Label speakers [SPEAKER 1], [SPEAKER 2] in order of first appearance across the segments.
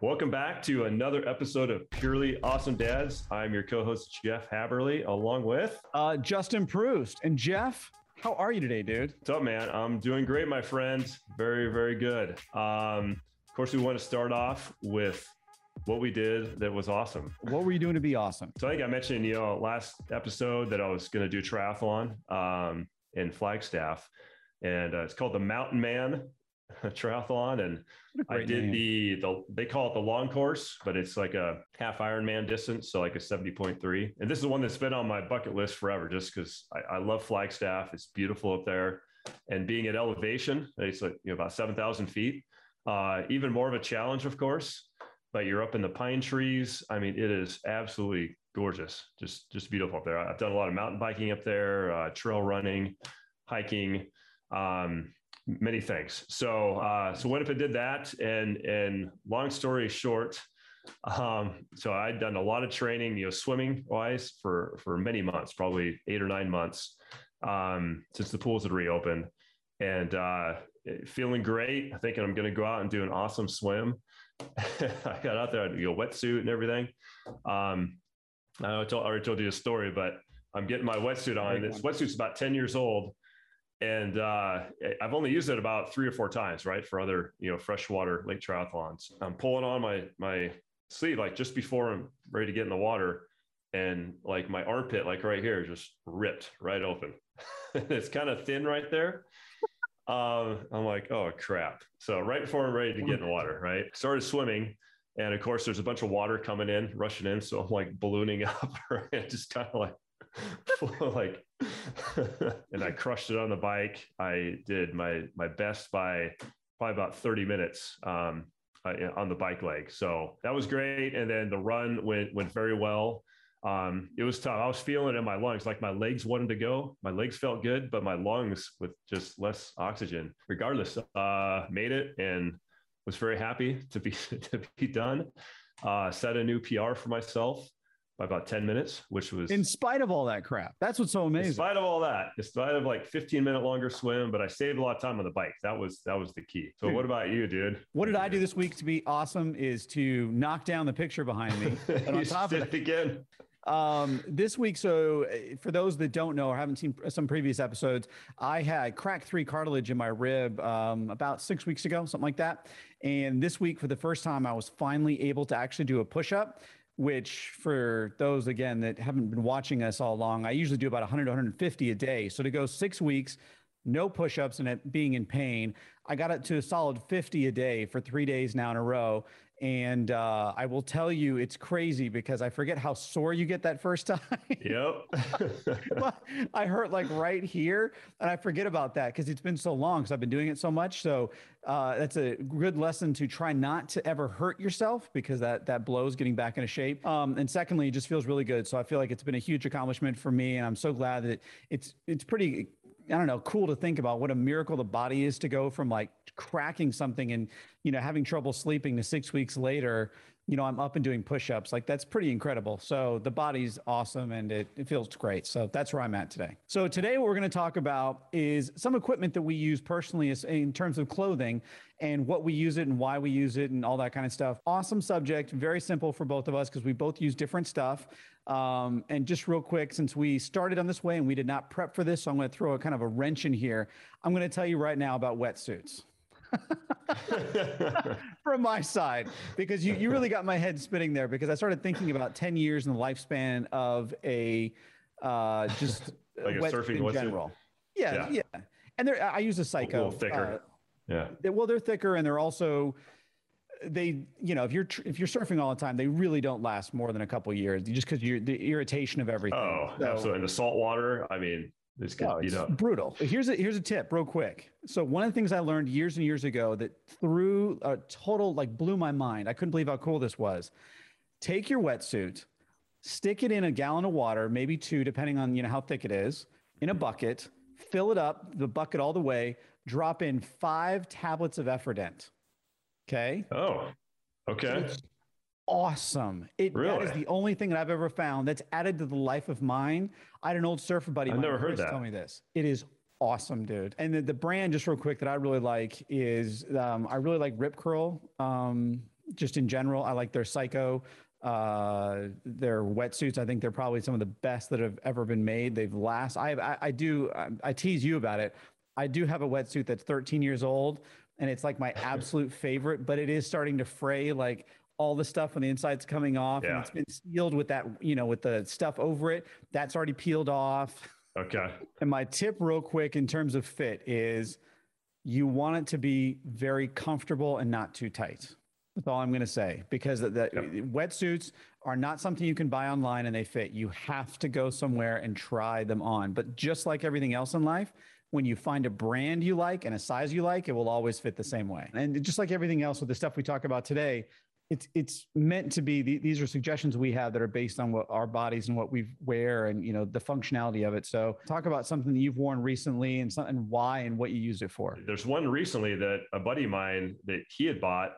[SPEAKER 1] Welcome back to another episode of Purely Awesome Dads. I'm your co-host Jeff Haberly, along with
[SPEAKER 2] uh, Justin Proust. And Jeff, how are you today, dude?
[SPEAKER 1] What's up, man? I'm doing great, my friend. Very, very good. Um, of course, we want to start off with what we did that was awesome.
[SPEAKER 2] What were you doing to be awesome?
[SPEAKER 1] So I think I mentioned, you know, last episode that I was going to do triathlon um, in Flagstaff, and uh, it's called the Mountain Man triathlon and I did name. the the they call it the long course, but it's like a half Ironman distance, so like a 70.3. And this is the one that's been on my bucket list forever just because I, I, love Flagstaff. It's beautiful up there. And being at elevation, it's like you know about 7,000 feet. Uh, even more of a challenge, of course. But you're up in the pine trees. I mean, it is absolutely gorgeous. Just just beautiful up there. I've done a lot of mountain biking up there, uh, trail running, hiking. Um, many things. So, uh, so Winnipeg did that, and and long story short, um, so I'd done a lot of training, you know, swimming wise for for many months, probably eight or nine months, um, since the pools had reopened, and uh, feeling great. Thinking I'm going to go out and do an awesome swim. I got out there, I had a wetsuit and everything. Um, I, told, I already told you a story, but I'm getting my wetsuit on. This wetsuit's about 10 years old and uh, I've only used it about three or four times, right, for other you know freshwater lake triathlons. I'm pulling on my my sleeve like just before I'm ready to get in the water, and like my armpit, like right here, just ripped right open. it's kind of thin right there. Um, I'm like, oh crap! So right before I'm ready to get in the water, right, started swimming. And of course, there's a bunch of water coming in, rushing in. So I'm like ballooning up, right? just kind of like like and I crushed it on the bike. I did my my best by probably about 30 minutes um, uh, on the bike leg. So that was great. And then the run went went very well. Um, it was tough. I was feeling it in my lungs, like my legs wanted to go. My legs felt good, but my lungs with just less oxygen. Regardless, uh, made it and was very happy to be to be done. Uh, set a new PR for myself by about 10 minutes, which was
[SPEAKER 2] in spite of all that crap. That's what's so amazing.
[SPEAKER 1] In spite of all that, in spite of like 15 minute longer swim, but I saved a lot of time on the bike. That was that was the key. So dude, what about you, dude?
[SPEAKER 2] What did I do this week to be awesome is to knock down the picture behind me.
[SPEAKER 1] And on top of it again.
[SPEAKER 2] Um, this week, so uh, for those that don't know or haven't seen some previous episodes, I had cracked three cartilage in my rib um, about six weeks ago, something like that. And this week, for the first time, I was finally able to actually do a push up which for those again that haven't been watching us all along, I usually do about 100 to 150 a day. So to go six weeks, no push-ups and it being in pain, I got it to a solid 50 a day for three days now in a row. And uh, I will tell you, it's crazy because I forget how sore you get that first time.
[SPEAKER 1] Yep.
[SPEAKER 2] I hurt like right here, and I forget about that because it's been so long because I've been doing it so much. So uh, that's a good lesson to try not to ever hurt yourself because that that blows getting back into shape. Um, and secondly, it just feels really good. So I feel like it's been a huge accomplishment for me, and I'm so glad that it's it's pretty I don't know, cool to think about what a miracle the body is to go from like cracking something and, you know, having trouble sleeping to six weeks later, you know, I'm up and doing push-ups. Like that's pretty incredible. So the body's awesome and it, it feels great. So that's where I'm at today. So today what we're going to talk about is some equipment that we use personally in terms of clothing and what we use it and why we use it and all that kind of stuff. Awesome subject, very simple for both of us because we both use different stuff. Um, and just real quick, since we started on this way and we did not prep for this, so I'm going to throw a kind of a wrench in here. I'm going to tell you right now about wetsuits. from my side because you, you really got my head spinning there because I started thinking about 10 years in the lifespan of a uh, just
[SPEAKER 1] like a surfing
[SPEAKER 2] in general. Yeah, yeah, yeah. And they're, I use a Psycho. A
[SPEAKER 1] little thicker. Uh, yeah.
[SPEAKER 2] They, well, they're thicker and they're also they you know if you're if you're surfing all the time they really don't last more than a couple years just because you're the irritation of everything
[SPEAKER 1] oh so, absolutely in the salt water i mean this could
[SPEAKER 2] no, it's brutal. Here's a here's a tip, real quick. So one of the things I learned years and years ago that threw a total like blew my mind. I couldn't believe how cool this was. Take your wetsuit, stick it in a gallon of water, maybe two, depending on you know how thick it is, in a bucket. Fill it up, the bucket all the way. Drop in five tablets of Efferdent. Okay.
[SPEAKER 1] Oh, okay. So
[SPEAKER 2] awesome. It really? that is the only thing that I've ever found that's added to the life of mine. I had an old surfer buddy.
[SPEAKER 1] I've never heard that.
[SPEAKER 2] Tell me this. It is awesome, dude. And the, the brand, just real quick, that I really like is um, I really like Rip Curl. Um, just in general. I like their Psycho, uh, their wetsuits. I think they're probably some of the best that have ever been made. They've last. I, I, I do. I, I tease you about it. I do have a wetsuit that's 13 years old, and it's like my absolute favorite. But it is starting to fray. Like all the stuff on the inside's coming off, yeah. and it's been sealed with that, you know, with the stuff over it. That's already peeled off.
[SPEAKER 1] Okay.
[SPEAKER 2] And my tip, real quick, in terms of fit, is you want it to be very comfortable and not too tight. That's all I'm going to say because the, the yep. wetsuits are not something you can buy online and they fit. You have to go somewhere and try them on. But just like everything else in life, when you find a brand you like and a size you like, it will always fit the same way. And just like everything else with the stuff we talk about today, it's it's meant to be these are suggestions we have that are based on what our bodies and what we wear and you know the functionality of it. So talk about something that you've worn recently and something why and what you used it for.
[SPEAKER 1] There's one recently that a buddy of mine that he had bought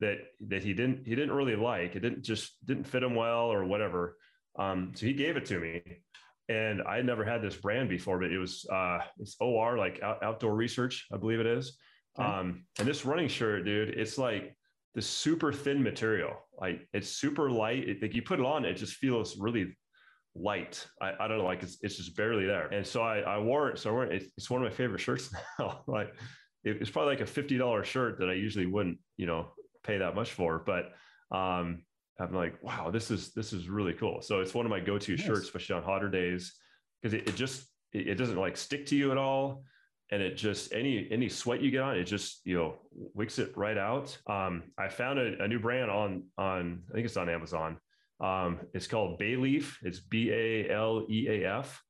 [SPEAKER 1] that that he didn't he didn't really like. It didn't just didn't fit him well or whatever. Um, so he gave it to me and i had never had this brand before but it was uh it's or like out, outdoor research i believe it is. Okay. um and this running shirt dude it's like this super thin material. Like it's super light. It, like you put it on, it just feels really light. I, I don't know, like it's, it's just barely there. And so I, I wore it. So I wore it. It's one of my favorite shirts now. like it, it's probably like a $50 shirt that I usually wouldn't, you know, pay that much for. But um, I'm like, wow, this is, this is really cool. So it's one of my go-to nice. shirts, especially on hotter days, because it, it just, it, it doesn't like stick to you at all and it just any any sweat you get on it just you know wicks it right out. Um, i found a, a, new brand on on i think it's on amazon. Um, it's called Baleaf. It's b-a-l-e-a-f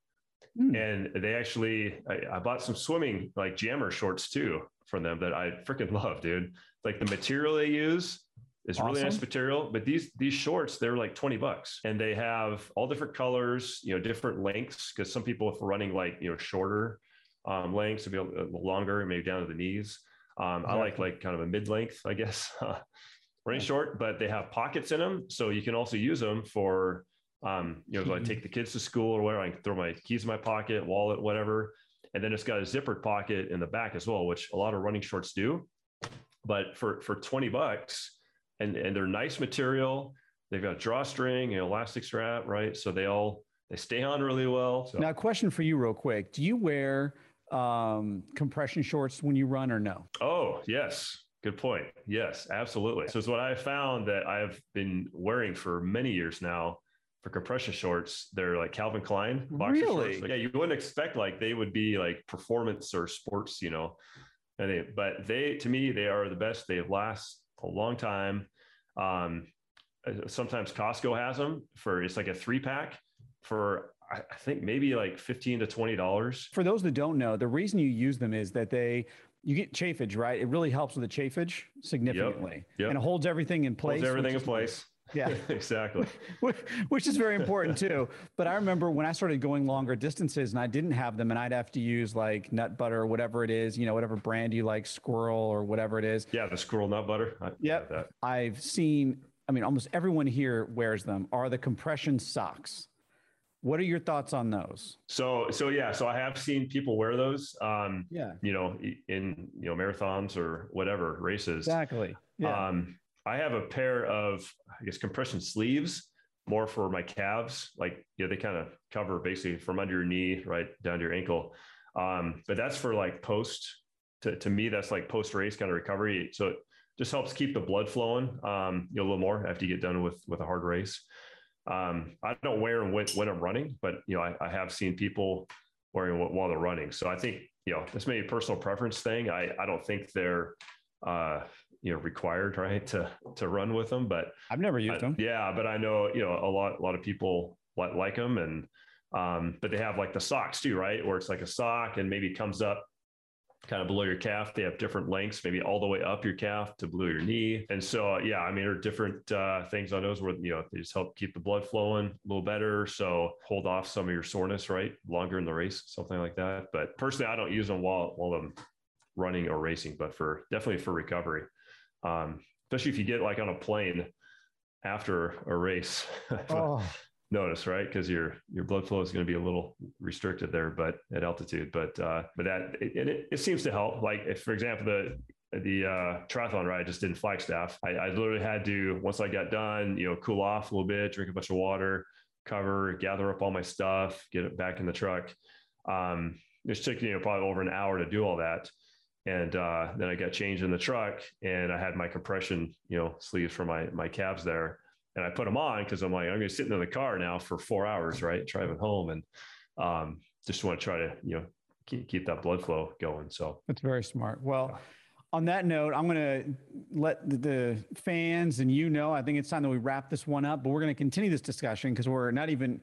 [SPEAKER 1] mm. and they actually I, I, bought some swimming like jammer shorts too from them that i freaking love dude. Like the material they use is awesome. really nice material but these these shorts they're like 20 bucks. And they have all different colors you know different lengths because some people if running like you know shorter um, lengths to be a little longer, maybe down to the knees. Um. I like like kind of a mid length, I guess, running short, but they have pockets in them, so you can also use them for um, you know, mm-hmm. I take the kids to school or whatever. I can throw my keys in my pocket, wallet, whatever, and then it's got a zippered pocket in the back as well, which a lot of running shorts do. But for for twenty bucks, and and they're nice material. They've got drawstring, and elastic strap, right? So they all they stay on really well. So.
[SPEAKER 2] Now, question for you, real quick: Do you wear um, compression shorts when you run or no?
[SPEAKER 1] Oh, yes. Good point. Yes, absolutely. So it's what I found that I've been wearing for many years now for compression shorts. They're like Calvin Klein
[SPEAKER 2] boxer really?
[SPEAKER 1] shorts. Like, yeah, you wouldn't expect like they would be like performance or sports, you know. And they, but they, to me, they are the best. They last a long time. Um, sometimes Costco has them for it's like a three pack for I think maybe like 15 to 20 dollars.
[SPEAKER 2] For those that don't know, the reason you use them is that they you get chafage, right? It really helps with the chafage significantly. Yep, yep. And it holds everything in place.
[SPEAKER 1] Holds everything in place.
[SPEAKER 2] Yeah,
[SPEAKER 1] exactly.
[SPEAKER 2] which is very important too. But I remember when I started going longer distances and I didn't have them and I'd have to use like nut butter or whatever it is, you know, whatever brand you like, squirrel or whatever it is.
[SPEAKER 1] Yeah, the squirrel nut butter.
[SPEAKER 2] Yeah. I've seen, I mean, almost everyone here wears them, are the compression socks. What are your thoughts on those?
[SPEAKER 1] So, so yeah, so I have seen people wear those. Um,
[SPEAKER 2] yeah.
[SPEAKER 1] You know, in you know marathons or whatever races.
[SPEAKER 2] Exactly. Yeah.
[SPEAKER 1] Um, I have a pair of I guess compression sleeves, more for my calves. Like, yeah, they kind of cover basically from under your knee right down to your ankle. Um, but that's for like post. To, to me, that's like post race kind of recovery. So it just helps keep the blood flowing. Um, you know, a little more after you get done with with a hard race. Um, I don't wear them when, when I'm running, but you know, I, I have seen people wearing while they're running. So I think, you know, this may be a personal preference thing. I, I don't think they're, uh, you know, required, right. To, to run with them, but
[SPEAKER 2] I've never used
[SPEAKER 1] I,
[SPEAKER 2] them.
[SPEAKER 1] Yeah. But I know, you know, a lot, a lot of people like, like them and, um, but they have like the socks too, right? Where it's like a sock and maybe comes up kind of below your calf. They have different lengths, maybe all the way up your calf to below your knee. And so, uh, yeah, I mean, there are different uh, things on those where, you know, they just help keep the blood flowing a little better. So hold off some of your soreness, right? Longer in the race, something like that. But personally, I don't use them while, while I'm running or racing, but for definitely for recovery. Um, especially if you get like on a plane after a race. oh notice, right? Because your your blood flow is going to be a little restricted there, but at altitude. But uh, but that it, it, it seems to help. Like if, for example, the the uh, triathlon ride just did in Flagstaff. I, I literally had to once I got done, you know, cool off a little bit, drink a bunch of water, cover, gather up all my stuff, get it back in the truck. Um, it took you know probably over an hour to do all that, and uh, then I got changed in the truck, and I had my compression you know sleeves for my my calves there, and I put them on because I'm like I'm going to sit in the car now for four hours, right, driving home, and um, just want to try to you know keep, keep that blood flow going. So
[SPEAKER 2] that's very smart. Well on that note, I'm going to let the fans and you know, I think it's time that we wrap this one up, but we're going to continue this discussion because we're not even.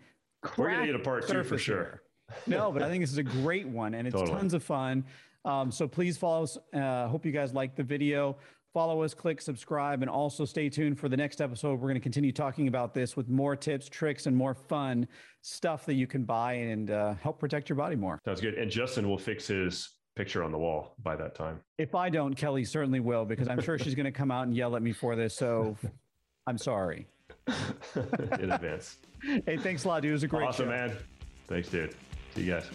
[SPEAKER 1] We're going to get a part two for sure.
[SPEAKER 2] no, but I think this is a great one and it's totally. tons of fun. Um, so please follow us. Uh, hope you guys like the video. Follow us, click subscribe, and also stay tuned for the next episode. We're going to continue talking about this with more tips, tricks, and more fun stuff that you can buy and uh, help protect your body more.
[SPEAKER 1] Sounds good. And Justin will fix his picture on the wall by that time.
[SPEAKER 2] If I don't, Kelly certainly will because I'm sure she's going to come out and yell at me for this. So I'm sorry.
[SPEAKER 1] In advance.
[SPEAKER 2] hey, thanks a lot, dude. It was a great
[SPEAKER 1] awesome,
[SPEAKER 2] show.
[SPEAKER 1] man. Thanks, dude. See you guys.